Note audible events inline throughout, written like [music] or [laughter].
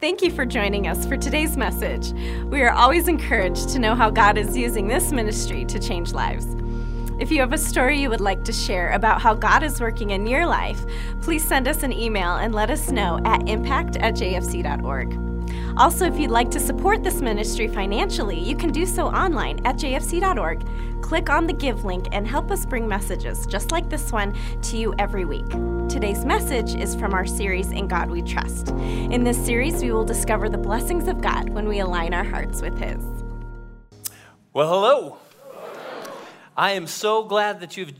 Thank you for joining us for today's message. We are always encouraged to know how God is using this ministry to change lives. If you have a story you would like to share about how God is working in your life, please send us an email and let us know at impact at jfc.org. Also, if you'd like to support this ministry financially, you can do so online at jfc.org. Click on the Give link and help us bring messages just like this one to you every week. Today's message is from our series, In God We Trust. In this series, we will discover the blessings of God when we align our hearts with His. Well, hello. I am so glad that you've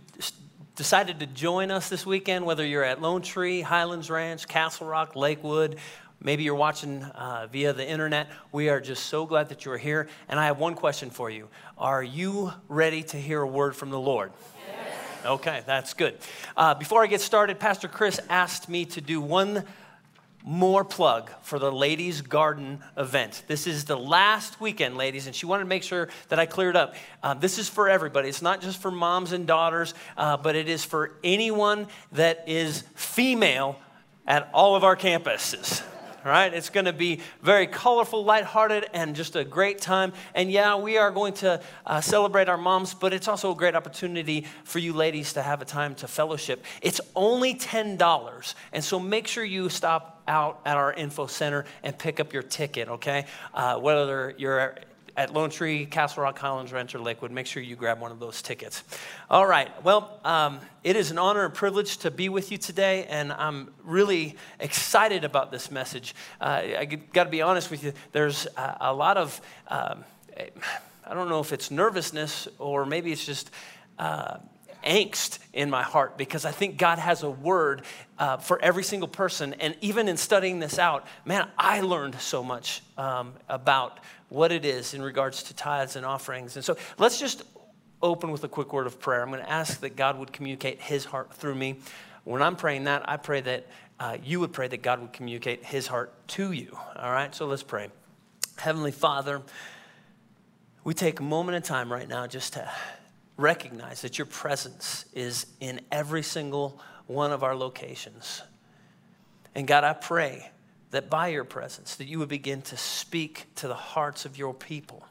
decided to join us this weekend, whether you're at Lone Tree, Highlands Ranch, Castle Rock, Lakewood. Maybe you're watching uh, via the internet. We are just so glad that you're here. And I have one question for you Are you ready to hear a word from the Lord? Okay, that's good. Uh, before I get started, Pastor Chris asked me to do one more plug for the Ladies Garden event. This is the last weekend, ladies, and she wanted to make sure that I cleared up. Uh, this is for everybody. It's not just for moms and daughters, uh, but it is for anyone that is female at all of our campuses right? It's going to be very colorful, lighthearted, and just a great time. And yeah, we are going to uh, celebrate our moms, but it's also a great opportunity for you ladies to have a time to fellowship. It's only $10, and so make sure you stop out at our info center and pick up your ticket, okay? Uh, whether you're at Lone Tree, Castle Rock, Highlands Ranch, or Lakewood. Make sure you grab one of those tickets. All right. Well, um, it is an honor and privilege to be with you today, and I'm really excited about this message. Uh, I got to be honest with you. There's a, a lot of, um, I don't know if it's nervousness or maybe it's just. Uh, angst in my heart because I think God has a word uh, for every single person. And even in studying this out, man, I learned so much um, about what it is in regards to tithes and offerings. And so let's just open with a quick word of prayer. I'm going to ask that God would communicate his heart through me. When I'm praying that, I pray that uh, you would pray that God would communicate his heart to you. All right, so let's pray. Heavenly Father, we take a moment of time right now just to recognize that your presence is in every single one of our locations. And God, I pray that by your presence that you would begin to speak to the hearts of your people.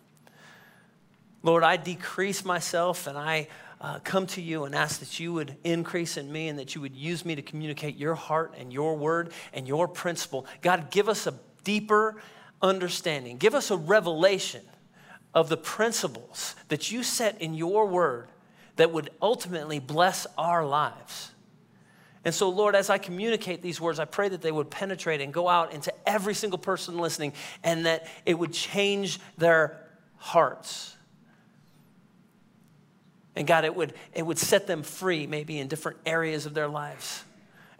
Lord, I decrease myself and I uh, come to you and ask that you would increase in me and that you would use me to communicate your heart and your word and your principle. God, give us a deeper understanding. Give us a revelation of the principles that you set in your word that would ultimately bless our lives. And so, Lord, as I communicate these words, I pray that they would penetrate and go out into every single person listening and that it would change their hearts. And God, it would, it would set them free maybe in different areas of their lives.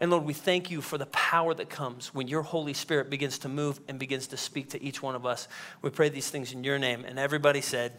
And Lord, we thank you for the power that comes when your Holy Spirit begins to move and begins to speak to each one of us. We pray these things in your name. And everybody said,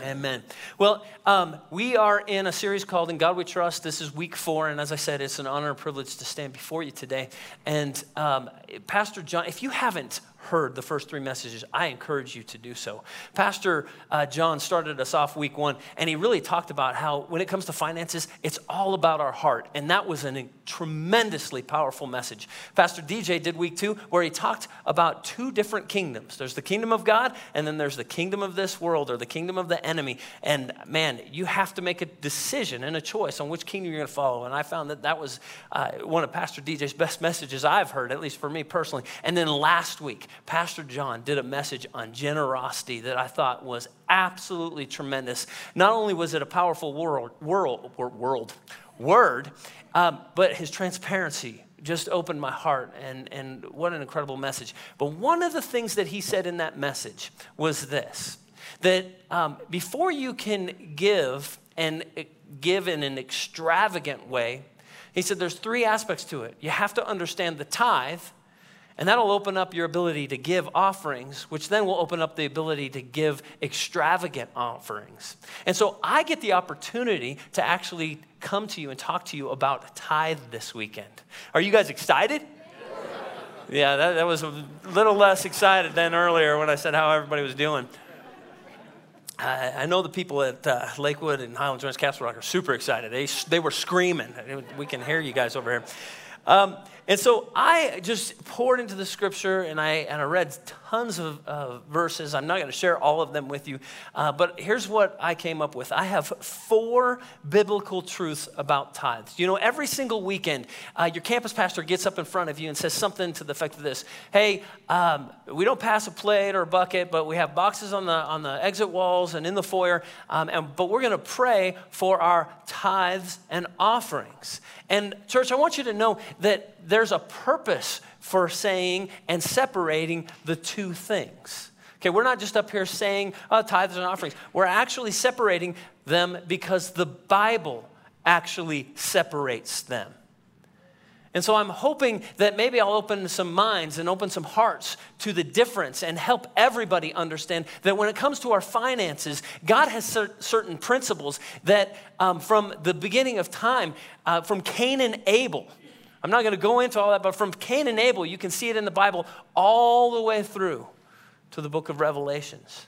Amen. Well, um, we are in a series called In God We Trust. This is week four. And as I said, it's an honor and privilege to stand before you today. And um, Pastor John, if you haven't heard the first three messages, I encourage you to do so. Pastor uh, John started us off week one, and he really talked about how when it comes to finances, it's all about our heart. And that was a tremendously powerful message. Pastor DJ did week two, where he talked about two different kingdoms there's the kingdom of God, and then there's the kingdom of this world or the kingdom of the enemy. And man, you have to make a decision and a choice on which kingdom you're going to follow. And I found that that was uh, one of Pastor DJ's best messages I've heard, at least for me personally. And then last week, Pastor John did a message on generosity that I thought was absolutely tremendous. Not only was it a powerful world, world, world word, um, but his transparency just opened my heart, and, and what an incredible message. But one of the things that he said in that message was this that um, before you can give and give in an extravagant way, he said there's three aspects to it. You have to understand the tithe and that'll open up your ability to give offerings, which then will open up the ability to give extravagant offerings. And so I get the opportunity to actually come to you and talk to you about tithe this weekend. Are you guys excited? Yeah, that, that was a little less excited than earlier when I said how everybody was doing. I, know the people at uh, Lakewood and Highlands Ranch Castle Rock are super excited. They, they were screaming. We can hear you guys over here. Um, And so I just poured into the scripture and I, and I read tons of uh, verses. I'm not going to share all of them with you, uh, but here's what I came up with. I have four biblical truths about tithes. You know, every single weekend, uh, your campus pastor gets up in front of you and says something to the effect of this Hey, um, we don't pass a plate or a bucket, but we have boxes on the, on the exit walls and in the foyer, um, and, but we're going to pray for our tithes and offerings. And, church, I want you to know that there's a purpose for saying and separating the two things. Okay, we're not just up here saying oh, tithes and offerings. We're actually separating them because the Bible actually separates them. And so I'm hoping that maybe I'll open some minds and open some hearts to the difference and help everybody understand that when it comes to our finances, God has certain principles that um, from the beginning of time, uh, from Cain and Abel, I'm not going to go into all that, but from Cain and Abel, you can see it in the Bible all the way through to the book of Revelations.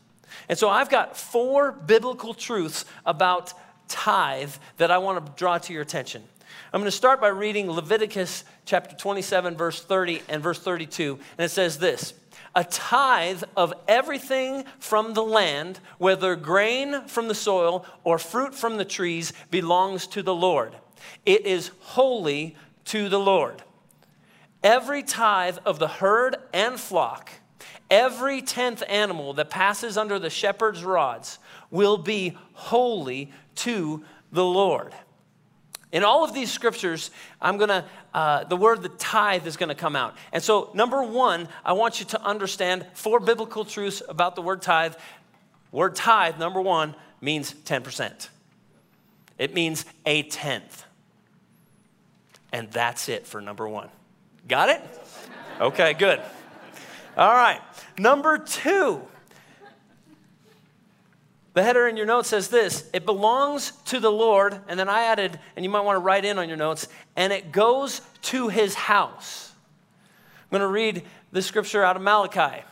And so I've got four biblical truths about tithe that I want to draw to your attention. I'm going to start by reading Leviticus chapter 27, verse 30 and verse 32. And it says this A tithe of everything from the land, whether grain from the soil or fruit from the trees, belongs to the Lord. It is holy to the Lord. Every tithe of the herd and flock, every tenth animal that passes under the shepherd's rods will be holy to the Lord. In all of these scriptures, I'm gonna, uh, the word the tithe is gonna come out. And so, number one, I want you to understand four biblical truths about the word tithe. Word tithe, number one, means 10%. It means a tenth. And that's it for number one. Got it? Okay, good. All right. Number two. The header in your notes says this it belongs to the Lord, and then I added, and you might want to write in on your notes, and it goes to his house. I'm going to read this scripture out of Malachi.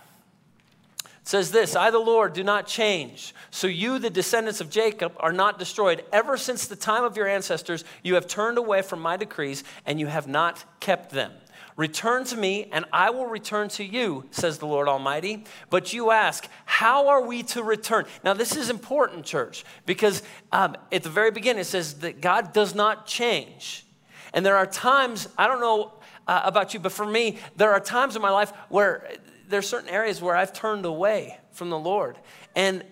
Says this I, the Lord, do not change. So you, the descendants of Jacob, are not destroyed. Ever since the time of your ancestors, you have turned away from my decrees, and you have not kept them. Return to me, and I will return to you, says the Lord Almighty. But you ask, How are we to return? Now, this is important, church, because um, at the very beginning it says that God does not change. And there are times, I don't know uh, about you, but for me, there are times in my life where there's certain areas where I've turned away from the Lord. And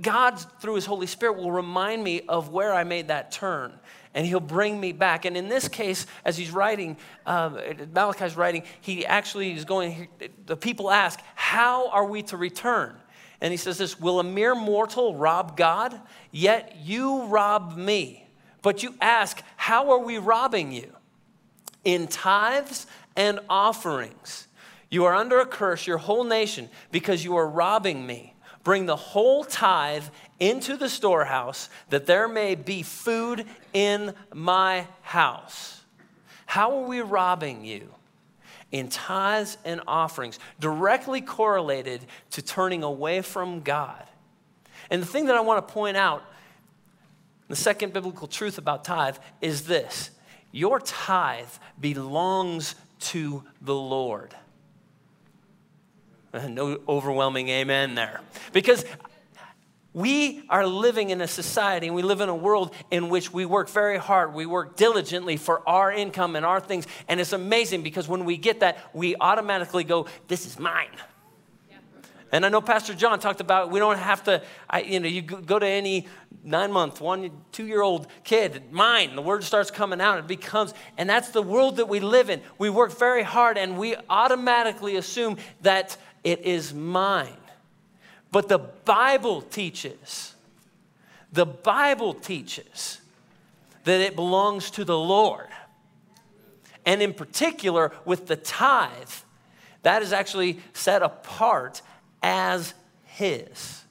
God, through His Holy Spirit, will remind me of where I made that turn. And he'll bring me back. And in this case, as he's writing, um, Malachi's writing, he actually is going, the people ask, How are we to return? And he says this Will a mere mortal rob God? Yet you rob me. But you ask, How are we robbing you? In tithes and offerings. You are under a curse, your whole nation, because you are robbing me. Bring the whole tithe into the storehouse, that there may be food in my house. How are we robbing you? In tithes and offerings, directly correlated to turning away from God. And the thing that I want to point out, the second biblical truth about tithe, is this your tithe belongs to the Lord. [laughs] No overwhelming amen there. Because we are living in a society and we live in a world in which we work very hard. We work diligently for our income and our things. And it's amazing because when we get that, we automatically go, This is mine. And I know Pastor John talked about we don't have to, I, you know, you go to any nine month, one, two year old kid, mine, the word starts coming out. It becomes, and that's the world that we live in. We work very hard and we automatically assume that it is mine. But the Bible teaches, the Bible teaches that it belongs to the Lord. And in particular, with the tithe, that is actually set apart as His.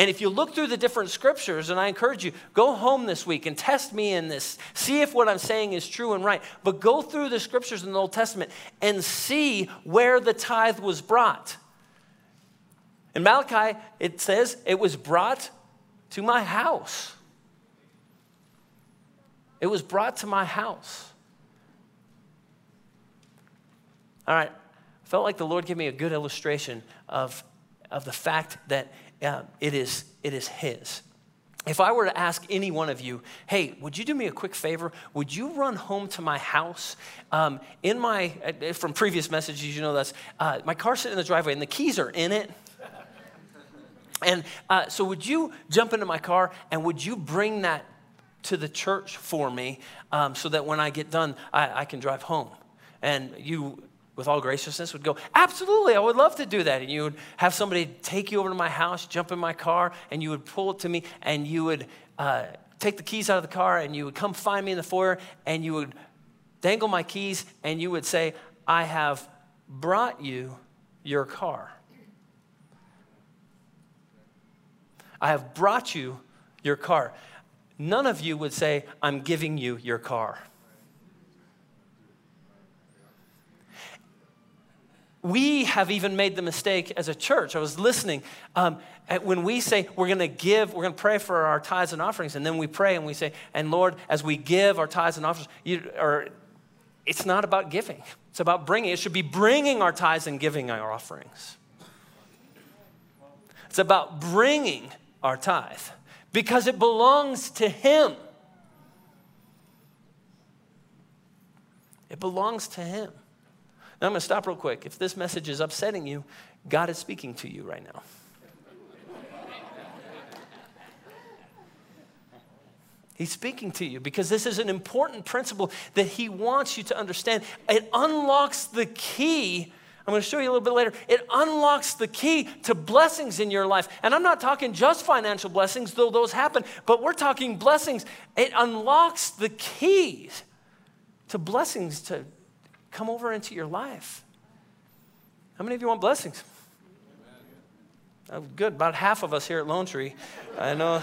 And if you look through the different scriptures, and I encourage you, go home this week and test me in this. See if what I'm saying is true and right. But go through the scriptures in the Old Testament and see where the tithe was brought. In Malachi, it says, it was brought to my house. It was brought to my house. All right. Felt like the Lord gave me a good illustration of, of the fact that uh, it, is, it is His. If I were to ask any one of you, hey, would you do me a quick favor? Would you run home to my house? Um, in my, uh, from previous messages, you know that's, uh, my car's sitting in the driveway and the keys are in it. And uh, so, would you jump into my car and would you bring that to the church for me um, so that when I get done, I, I can drive home? And you with all graciousness, would go, Absolutely, I would love to do that. And you would have somebody take you over to my house, jump in my car, and you would pull it to me, and you would uh, take the keys out of the car, and you would come find me in the foyer, and you would dangle my keys, and you would say, I have brought you your car. I have brought you your car. None of you would say, I'm giving you your car. We have even made the mistake as a church. I was listening. Um, when we say we're going to give, we're going to pray for our tithes and offerings, and then we pray and we say, and Lord, as we give our tithes and offerings, you, or it's not about giving. It's about bringing. It should be bringing our tithes and giving our offerings. It's about bringing our tithe because it belongs to Him. It belongs to Him. Now, I'm going to stop real quick. If this message is upsetting you, God is speaking to you right now. He's speaking to you because this is an important principle that He wants you to understand. It unlocks the key. I'm going to show you a little bit later. It unlocks the key to blessings in your life. And I'm not talking just financial blessings, though those happen, but we're talking blessings. It unlocks the keys to blessings to come over into your life. How many of you want blessings? Oh, good. About half of us here at Lone Tree. I know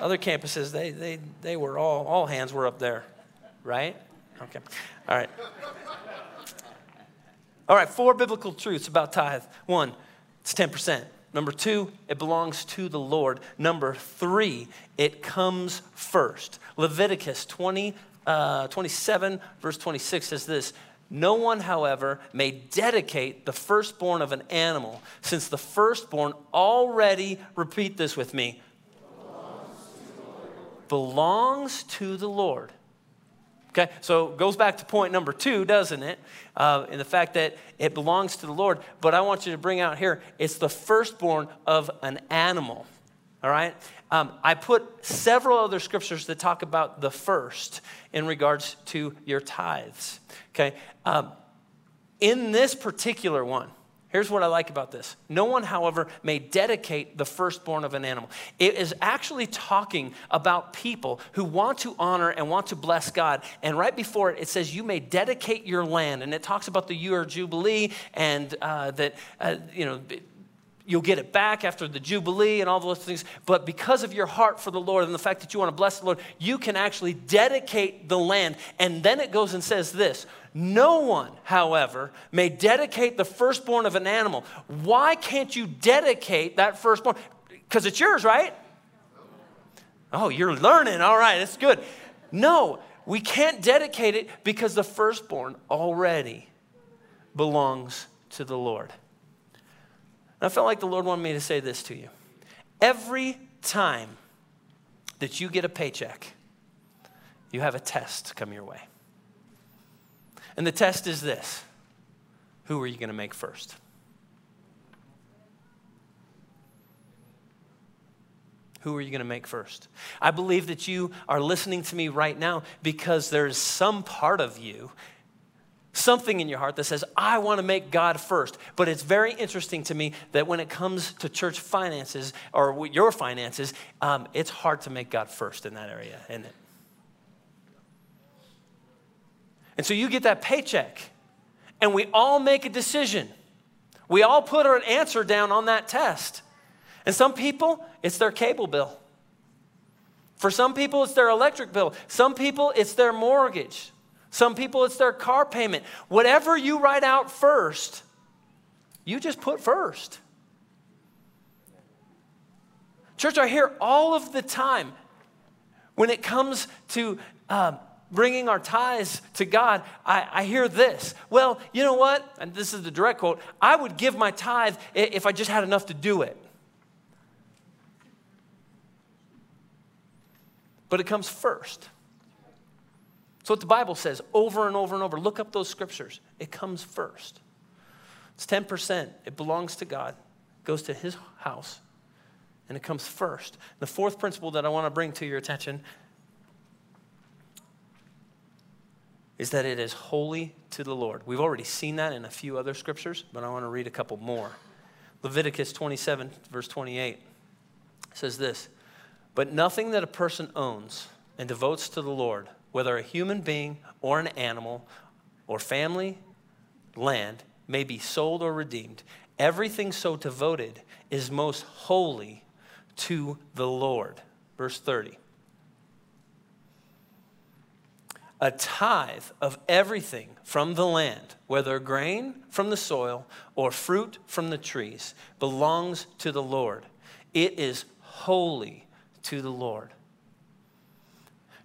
other campuses, they, they, they were all, all hands were up there, right? Okay. All right. All right, four biblical truths about tithe. One, it's 10%. Number two, it belongs to the Lord. Number three, it comes first. Leviticus 20, uh, 27, verse 26 says this No one, however, may dedicate the firstborn of an animal, since the firstborn already, repeat this with me, belongs to the Lord. Okay, so goes back to point number two, doesn't it? Uh, in the fact that it belongs to the Lord. But I want you to bring out here it's the firstborn of an animal. All right? Um, I put several other scriptures that talk about the first in regards to your tithes. Okay? Um, in this particular one, here's what I like about this. No one, however, may dedicate the firstborn of an animal. It is actually talking about people who want to honor and want to bless God. And right before it, it says, You may dedicate your land. And it talks about the year of Jubilee and uh, that, uh, you know, you'll get it back after the Jubilee and all those things. But because of your heart for the Lord and the fact that you want to bless the Lord, you can actually dedicate the land. And then it goes and says this No one, however, may dedicate the firstborn of an animal. Why can't you dedicate that firstborn? Because it's yours, right? Oh, you're learning. All right, that's good. No, we can't dedicate it because the firstborn already belongs to the Lord. I felt like the Lord wanted me to say this to you. Every time that you get a paycheck, you have a test come your way. And the test is this Who are you going to make first? Who are you going to make first? I believe that you are listening to me right now because there's some part of you something in your heart that says, I want to make God first. But it's very interesting to me that when it comes to church finances or your finances, um, it's hard to make God first in that area, isn't it? And so you get that paycheck, and we all make a decision. We all put our answer down on that test. And some people, it's their cable bill. For some people, it's their electric bill. Some people, it's their mortgage. Some people, it's their car payment. Whatever you write out first, you just put first. Church, I hear all of the time when it comes to um, bringing our tithes to God, I, I, hear this. Well, you know what? And this is the direct quote I would give my tithe if I just had enough to do it. But it comes first. So, what the Bible says over and over and over, look up those scriptures. It comes first. It's 10%. It belongs to God, goes to His house, and it comes first. The fourth principle that I want to bring to your attention is that it is holy to the Lord. We've already seen that in a few other scriptures, but I want to read a couple more. Leviticus 27, verse 28 says this But nothing that a person owns and devotes to the Lord, whether a human being or an animal or family, land, may be sold or redeemed. Everything so devoted is most holy to the Lord. Verse 30. A tithe of everything from the land, whether grain from the soil or fruit from the trees, belongs to the Lord. It is holy to the Lord.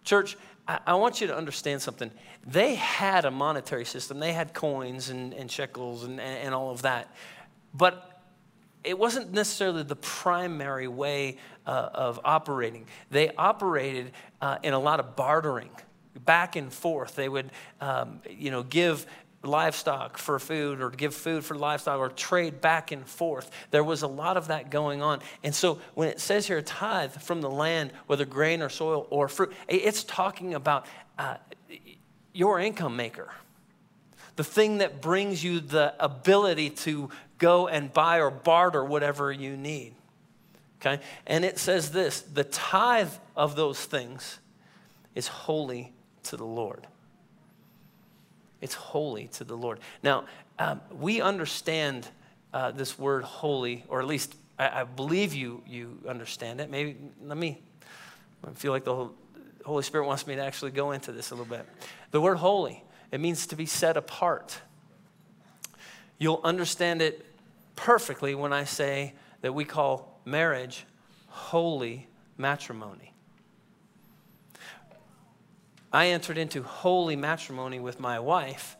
Church, I, want you to understand something. They had a monetary system, they had coins and, and shekels and, and all of that. But it wasn't necessarily the primary way uh, of operating. They operated uh, in a lot of bartering, back and forth. They would, um, you know, give livestock for food or to give food for livestock or trade back and forth. There was a lot of that going on. And so when it says here tithe from the land, whether grain or soil or fruit, it's talking about uh, your income maker. The thing that brings you the ability to go and buy or barter whatever you need. Okay? And it says this the tithe of those things is holy to the Lord. It's holy to the Lord. Now, um, we understand uh, this word holy, or at least I, I, believe you, you understand it. Maybe let me, I feel like the Holy Spirit wants me to actually go into this a little bit. The word holy, it means to be set apart. You'll understand it perfectly when I say that we call marriage holy matrimony. I entered into holy matrimony with my wife,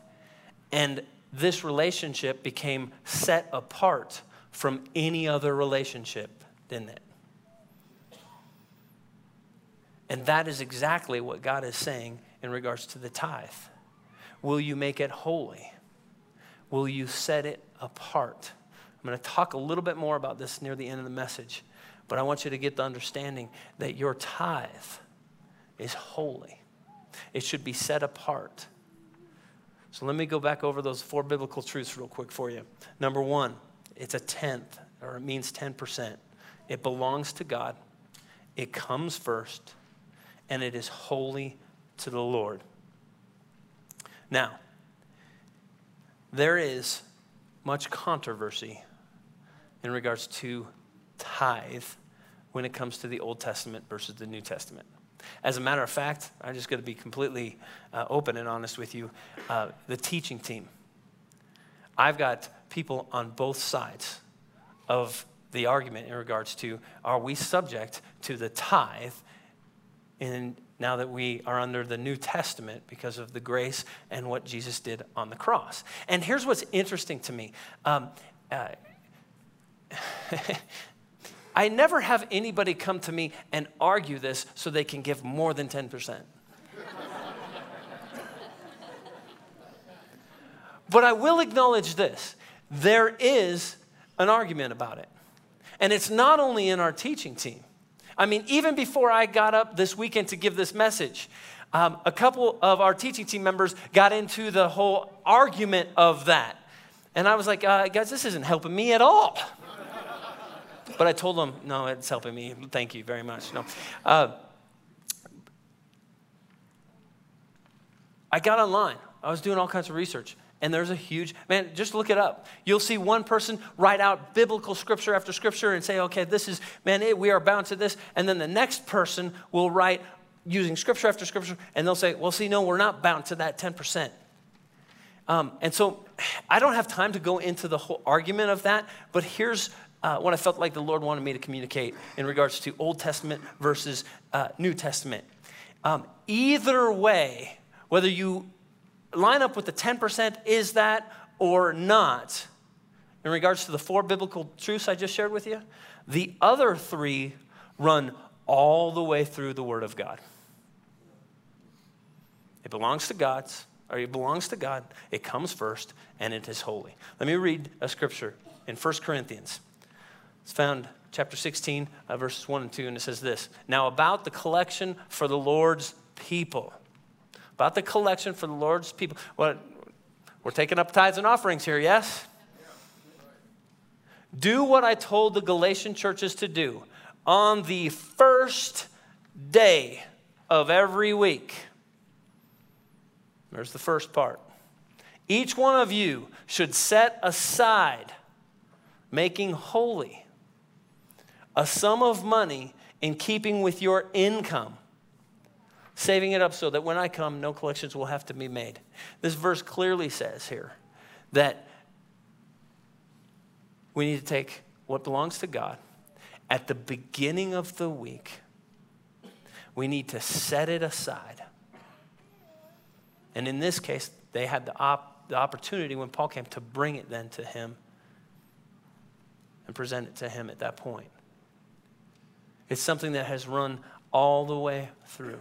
and this relationship became set apart from any other relationship, didn't it? And that is exactly what God is saying in regards to the tithe. Will you make it holy? Will you set it apart? I'm going to talk a little bit more about this near the end of the message, but I want you to get the understanding that your tithe is holy. It should be set apart. So let me go back over those four biblical truths real quick for you. Number one, it's a tenth, or it means 10%. It belongs to God, it comes first, and it is holy to the Lord. Now, there is much controversy in regards to tithe when it comes to the Old Testament versus the New Testament. As a matter of fact, I'm just going to be completely uh, open and honest with you. Uh, the teaching team, I've got people on both sides of the argument in regards to are we subject to the tithe in now that we are under the New Testament because of the grace and what Jesus did on the cross. And here's what's interesting to me. Um, uh, [laughs] I never have anybody come to me and argue this so they can give more than 10%. but I will acknowledge this there is an argument about it. And it's not only in our teaching team. I mean, even before I got up this weekend to give this message, um, a couple of our teaching team members got into the whole argument of that. And I was like, uh, guys, this isn't helping me at all. But I told them, no, it's helping me. Thank you very much. No. Uh, I got online. I was doing all kinds of research. And there's a huge, man, just look it up. You'll see one person write out biblical scripture after scripture and say, okay, this is, man, it, we are bound to this. And then the next person will write using scripture after scripture, and they'll say, well, see, no, we're not bound to that 10%. Um, and so [sighs] I don't have time to go into the whole argument of that, but here's uh, what I felt like the Lord wanted me to communicate in regards to Old Testament versus uh, New Testament. Um, either way, whether you line up with the 10% is that or not, in regards to the four biblical truths I just shared with you, the other three run all the way through the Word of God. It belongs to God's, or it belongs to God. It comes first, and it is holy. Let me read a scripture in 1 Corinthians. It's found chapter 16, uh, verses 1 and 2, and it says this Now, about the collection for the Lord's people. About the collection for the Lord's people. What? We're taking up tithes and offerings here, yes? Do what I told the Galatian churches to do on the first day of every week. There's the first part. Each one of you should set aside, making holy, a sum of money in keeping with your income, saving it up so that when I come, no collections will have to be made. This verse clearly says here that we need to take what belongs to God at the beginning of the week. We need to set it aside. And in this case, they had the, op- the opportunity when Paul came to bring it then to him and present it to him at that point. It's something that has run all the way through.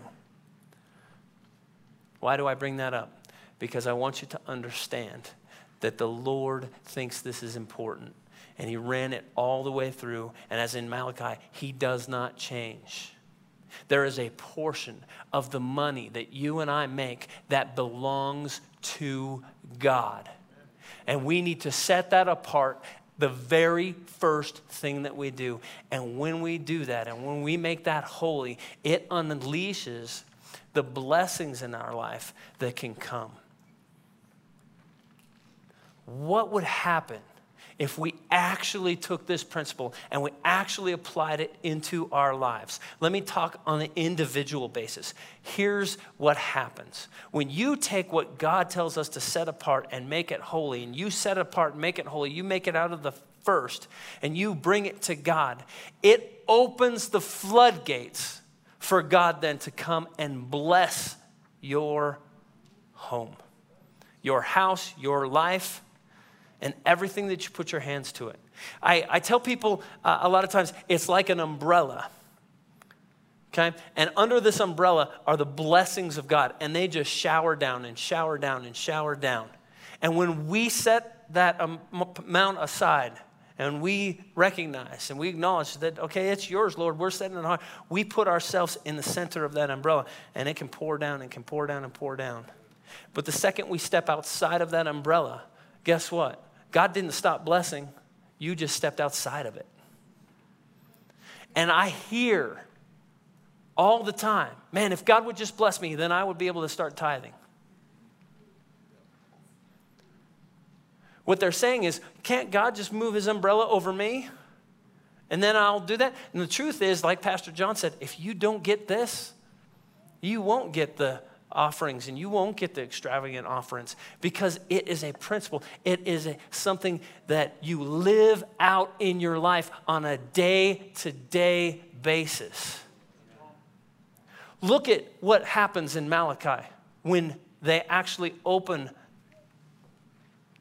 Why do I bring that up? Because I want you to understand that the Lord thinks this is important and he ran it all the way through. And as in Malachi, he does not change. There is a portion of the money that you and I make that belongs to God. And we need to set that apart the very first thing that we do. And when we do that and when we make that holy, it unleashes the blessings in our life that can come. What would happen if we actually took this principle and we actually applied it into our lives. Let me talk on an individual basis. Here's what happens when you take what God tells us to set apart and make it holy, and you set it apart and make it holy, you make it out of the first, and you bring it to God, it opens the floodgates for God then to come and bless your home, your house, your life and everything that you put your hands to it. I, I tell people uh, a lot of times it's like an umbrella. Okay? And under this umbrella are the blessings of God, and they just shower down and shower down and shower down. And when we set that amount aside, and we recognize and we acknowledge that, okay, it's yours, Lord, we're setting it hard. We put ourselves in the center of that umbrella, and it can pour down and can pour down and pour down. But the second we step outside of that umbrella, guess what? God didn't stop blessing, you just stepped outside of it. And I hear all the time, man, if God would just bless me, then I would be able to start tithing. What they're saying is, can't God just move his umbrella over me? And then I'll do that. And the truth is, like Pastor John said, if you don't get this, you won't get the offerings and you won't get the extravagant offerings because it is a principle. It is a, something that you live out in your life on a day to day basis. Look at what happens in Malachi when they actually open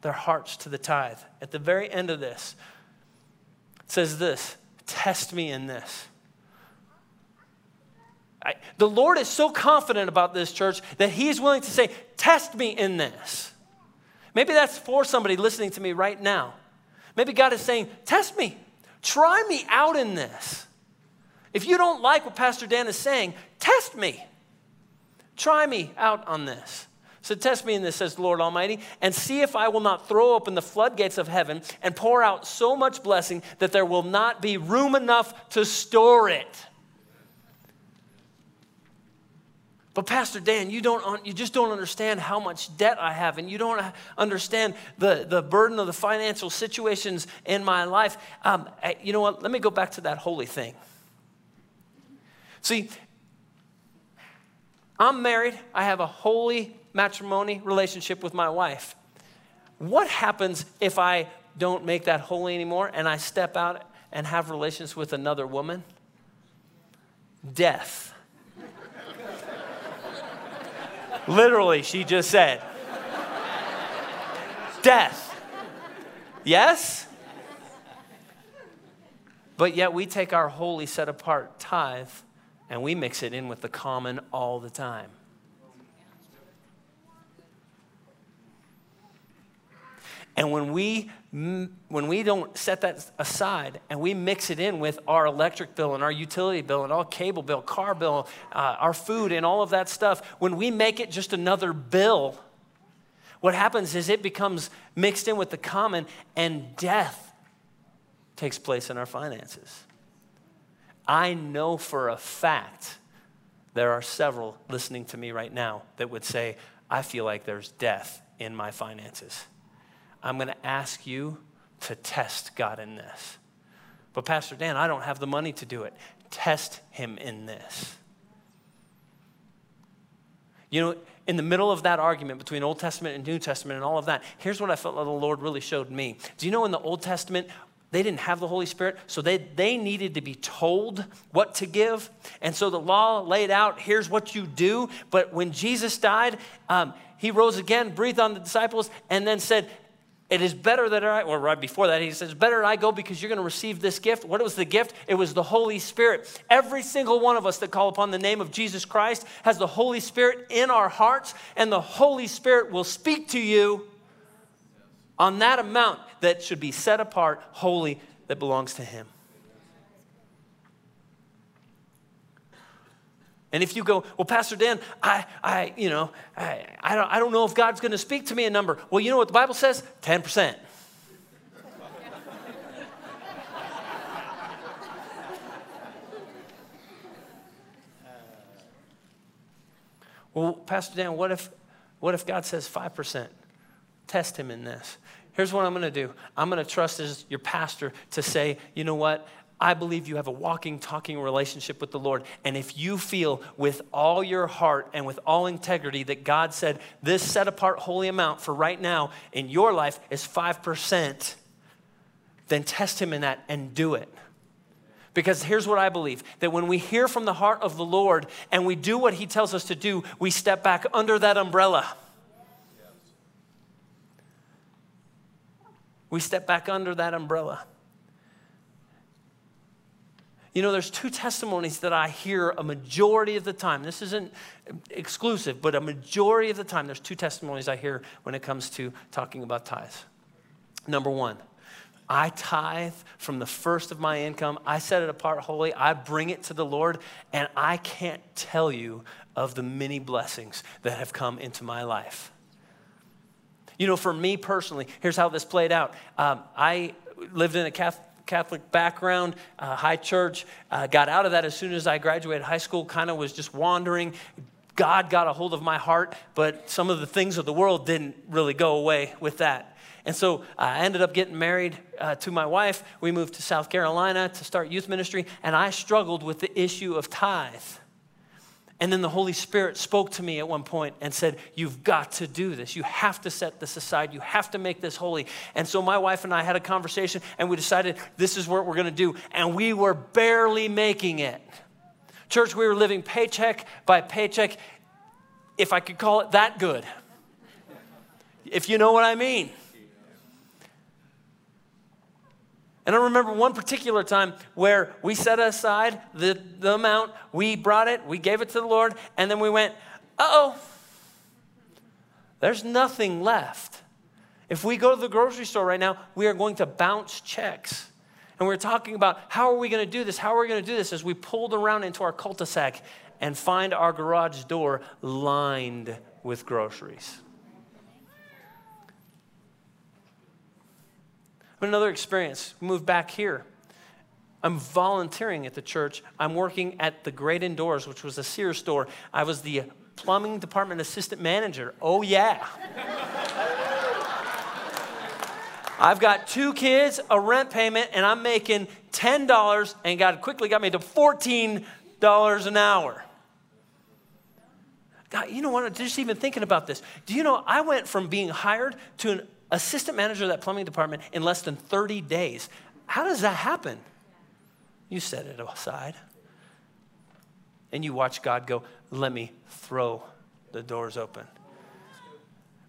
their hearts to the tithe. At the very end of this, it says this Test me in this. I, the Lord is so confident about this church that He is willing to say, Test me in this. Maybe that's for somebody listening to me right now. Maybe God is saying, Test me, try me out in this. If you don't like what Pastor Dan is saying, test me. Try me out on this. So test me in this, says the Lord Almighty, and see if I will not throw open the floodgates of heaven and pour out so much blessing that there will not be room enough to store it. But Pastor Dan, you don't you just don't understand how much debt I have and you don't understand the, the burden of the financial situations in my life. Um, you know what? Let me go back to that holy thing. See, I'm married. I have a holy matrimony relationship with my wife. What happens if I don't make that holy anymore and I step out and have relations with another woman? Death Literally, she just said. Death. Yes? But yet we take our holy, set apart tithe and we mix it in with the common all the time. And when we, when we don't set that aside and we mix it in with our electric bill and our utility bill and our cable bill, car bill, uh, our food, and all of that stuff, when we make it just another bill, what happens is it becomes mixed in with the common and death takes place in our finances. I know for a fact there are several listening to me right now that would say, I feel like there's death in my finances. I'm going to ask you to test God in this. But, Pastor Dan, I don't have the money to do it. Test Him in this. You know, in the middle of that argument between Old Testament and New Testament and all of that, here's what I felt like the Lord really showed me. Do you know in the Old Testament, they didn't have the Holy Spirit, so they, they needed to be told what to give. And so the law laid out here's what you do. But when Jesus died, um, he rose again, breathed on the disciples, and then said, it is better that I, or right before that, he says, better that I go because you're going to receive this gift. What was the gift? It was the Holy Spirit. Every single one of us that call upon the name of Jesus Christ has the Holy Spirit in our hearts, and the Holy Spirit will speak to you on that amount that should be set apart, holy, that belongs to Him. And if you go, well, Pastor Dan, I, I you know, I, I, don't, I don't know if God's going to speak to me a number. Well, you know what the Bible says? 10%. well, Pastor Dan, what if, what if God says 5%? Test him in this. Here's what I'm going to do I'm going to trust as your pastor to say, you know what? I believe you have a walking, talking relationship with the Lord. And if you feel with all your heart and with all integrity that God said this set apart holy amount for right now in your life is 5%, then test Him in that and do it. Because here's what I believe that when we hear from the heart of the Lord and we do what He tells us to do, we step back under that umbrella. We step back under that umbrella. You know, there's two testimonies that I hear a majority of the time. This isn't exclusive, but a majority of the time, there's two testimonies I hear when it comes to talking about tithes. Number one, I tithe from the first of my income. I set it apart holy. I bring it to the Lord, and I can't tell you of the many blessings that have come into my life. You know, for me personally, here's how this played out. Um, I lived in a Catholic Catholic background, uh, high church. Uh, got out of that as soon as I graduated high school, kind of was just wandering. God got a hold of my heart, but some of the things of the world didn't really go away with that. And so uh, I ended up getting married uh, to my wife. We moved to South Carolina to start youth ministry, and I struggled with the issue of tithe. And then the Holy Spirit spoke to me at one point and said, You've got to do this. You have to set this aside. You have to make this holy. And so my wife and I had a conversation and we decided this is what we're going to do. And we were barely making it. Church, we were living paycheck by paycheck, if I could call it that good. If you know what I mean. And I remember one particular time where we set aside the, the amount, we brought it, we gave it to the Lord, and then we went, oh, there's nothing left. If we go to the grocery store right now, we are going to bounce checks. And we're talking about how are we going to do this? How are we going to do this as we pulled around into our cul de sac and find our garage door lined with groceries. But another experience, moved back here. I'm volunteering at the church. I'm working at the Great Indoors, which was a Sears store. I was the plumbing department assistant manager. Oh, yeah. I've got two kids, a rent payment, and I'm making $10, and God quickly got me to $14 an hour. God, you know what? Just even thinking about this. Do you know I went from being hired to an assistant manager of that plumbing department in less than 30 days. How does that happen? You set it aside. And you watch God go, let me throw the doors open.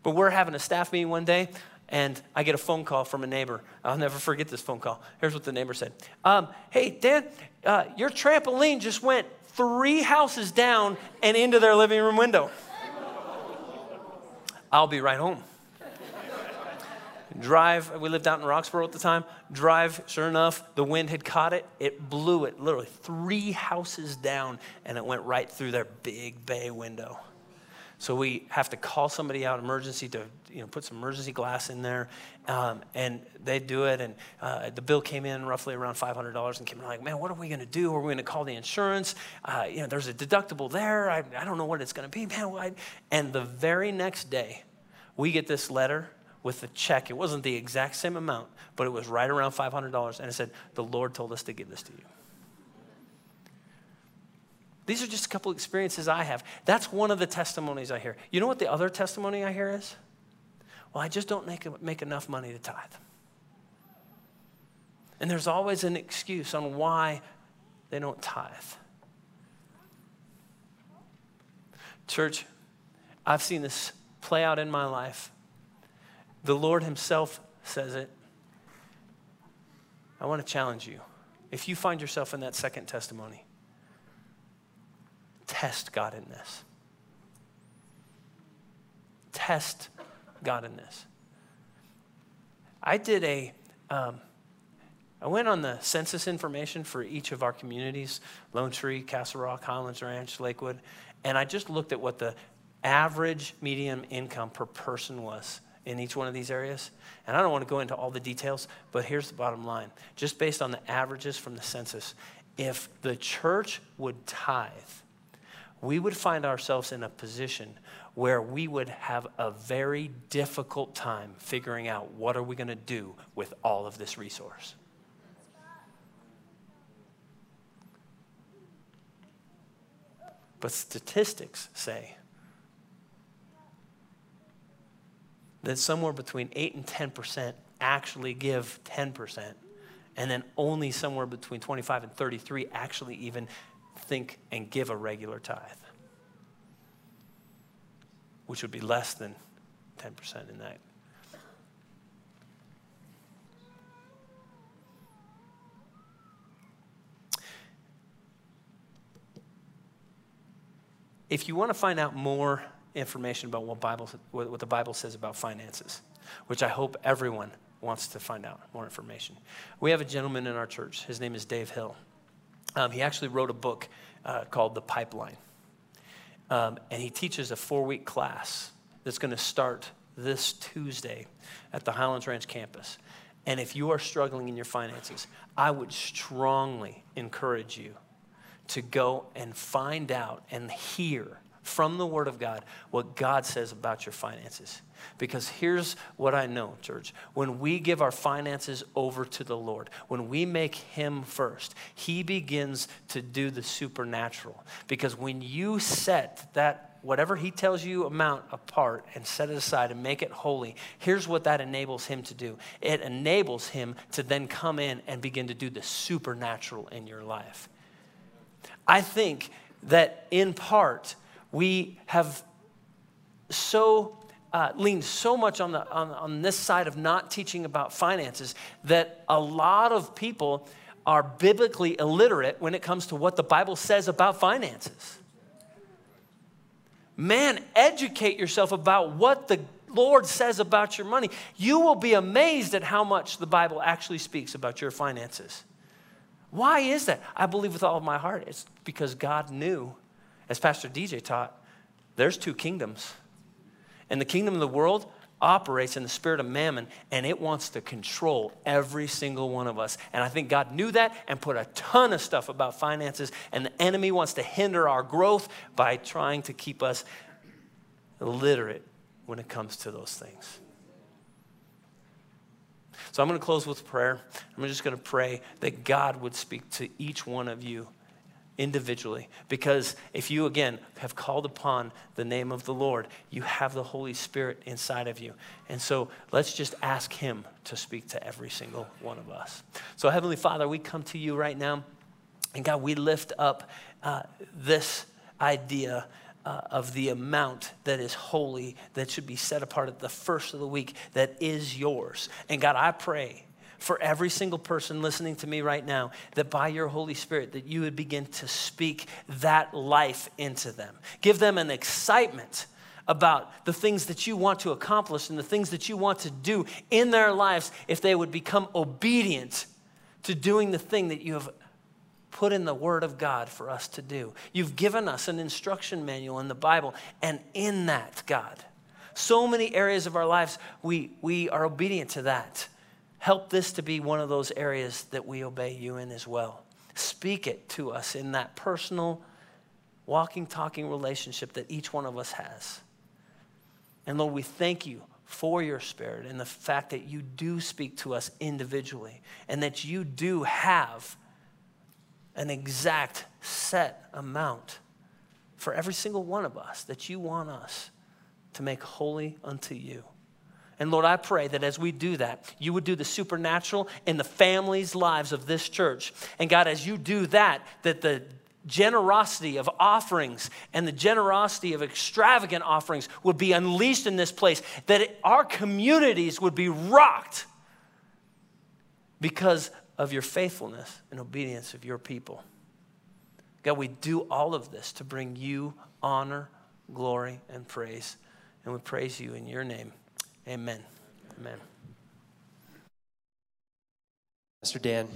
But we're having a staff meeting one day, and I get a phone call from a neighbor. I'll never forget this phone call. Here's what the neighbor said um, Hey, Dan, uh, your trampoline just went three houses down and into their living room window. I'll be right home. Drive, we lived out in Roxborough at the time. Drive, sure enough, the wind had caught it. It blew it literally three houses down and it went right through their big bay window. So we have to call somebody out emergency to you know put some emergency glass in there, um, and they do it. And uh, the bill came in roughly around five hundred dollars, and came in like, man, what are we going to do? Are we going to call the insurance? Uh, you know, there's a deductible there. I, I don't know what it's going to be, man. And the very next day, we get this letter with a check. It wasn't the exact same amount, but it was right around five hundred dollars, and it said, the Lord told us to give this to you. These are just a couple experiences I have. That's one of the testimonies I hear. You know what the other testimony I hear is? Well, I just don't make, make enough money to tithe. And there's always an excuse on why they don't tithe. Church, I've seen this play out in my life. The Lord Himself says it. I want to challenge you. If you find yourself in that second testimony, test God in this. Test God in this. I did a, um, I went on the census information for each of our communities Lone Tree, Castle Rock, Highlands Ranch, Lakewood, and I just looked at what the average median income per person was in each one of these areas. And I don't want to go into all the details, but here's the bottom line. Just based on the averages from the census, if the church would tithe, we would find ourselves in a position where we would have a very difficult time figuring out what are we going to do with all of this resource. But statistics say that somewhere between 8 and 10% actually give 10%, and then only somewhere between 25 and 33 actually even think and give a regular tithe, which would be less than 10% in that. If you want to find out more information about what, Bible, what the Bible says about finances, which I hope everyone wants to find out more information, we have a gentleman in our church. His name is Dave Hill. Um, he actually wrote a book uh, called The Pipeline. Um, and he teaches a four week class that's going to start this Tuesday at the Highlands Ranch campus. And if you are struggling in your finances, I would strongly encourage you to go and find out and hear from the Word of God what God says about your finances. Because here's what I know, church. When we give our finances over to the Lord, when we make Him first, He begins to do the supernatural. Because when you set that whatever he tells you amount apart and set it aside and make it holy here's what that enables him to do it enables him to then come in and begin to do the supernatural in your life i think that in part we have so uh, leaned so much on, the, on, on this side of not teaching about finances that a lot of people are biblically illiterate when it comes to what the Bible says about finances. Man, educate yourself about what the Lord says about your money. You will be amazed at how much the Bible actually speaks about your finances. Why is that? I believe with all of my heart it's because God knew, as Pastor DJ taught, there's two kingdoms and the kingdom of the world operates in the spirit of mammon and it wants to control every single one of us. And I think God knew that and put a ton of stuff about finances. And the enemy wants to hinder our growth by trying to keep us illiterate when it comes to those things. So I'm going to close with prayer. I'm just going to pray that God would speak to each one of you individually. Because if you, again, have called upon the name of the Lord, you have the Holy Spirit inside of you. And so let's just ask Him to speak to every single one of us. So, Heavenly Father, we come to you right now. And God, we lift up uh, this idea uh, of the amount that is holy, that should be set apart at the first of the week, that is yours. And God, I pray for every single person listening to me right now that by your Holy Spirit that you would begin to speak that life into them. Give them an excitement about the things that you want to accomplish and the things that you want to do in their lives if they would become obedient to doing the thing that you have put in the Word of God for us to do. You've given us an instruction manual in the Bible, and in that, God, so many areas of our lives, we, we are obedient to that. Help this to be one of those areas that we obey you in as well. Speak it to us in that personal, walking, talking relationship that each one of us has. And Lord, we thank you for your spirit and the fact that you do speak to us individually and that you do have an exact set amount for every single one of us that you want us to make holy unto you. And Lord, I pray that as we do that, you would do the supernatural in the families' lives of this church. And God, as you do that, that the generosity of offerings and the generosity of extravagant offerings would be unleashed in this place, that it, our communities would be rocked because of your faithfulness and obedience of your people. God, we do all of this to bring you honor, glory, and praise. And we praise you in your name. Amen. Amen. Pastor Dan.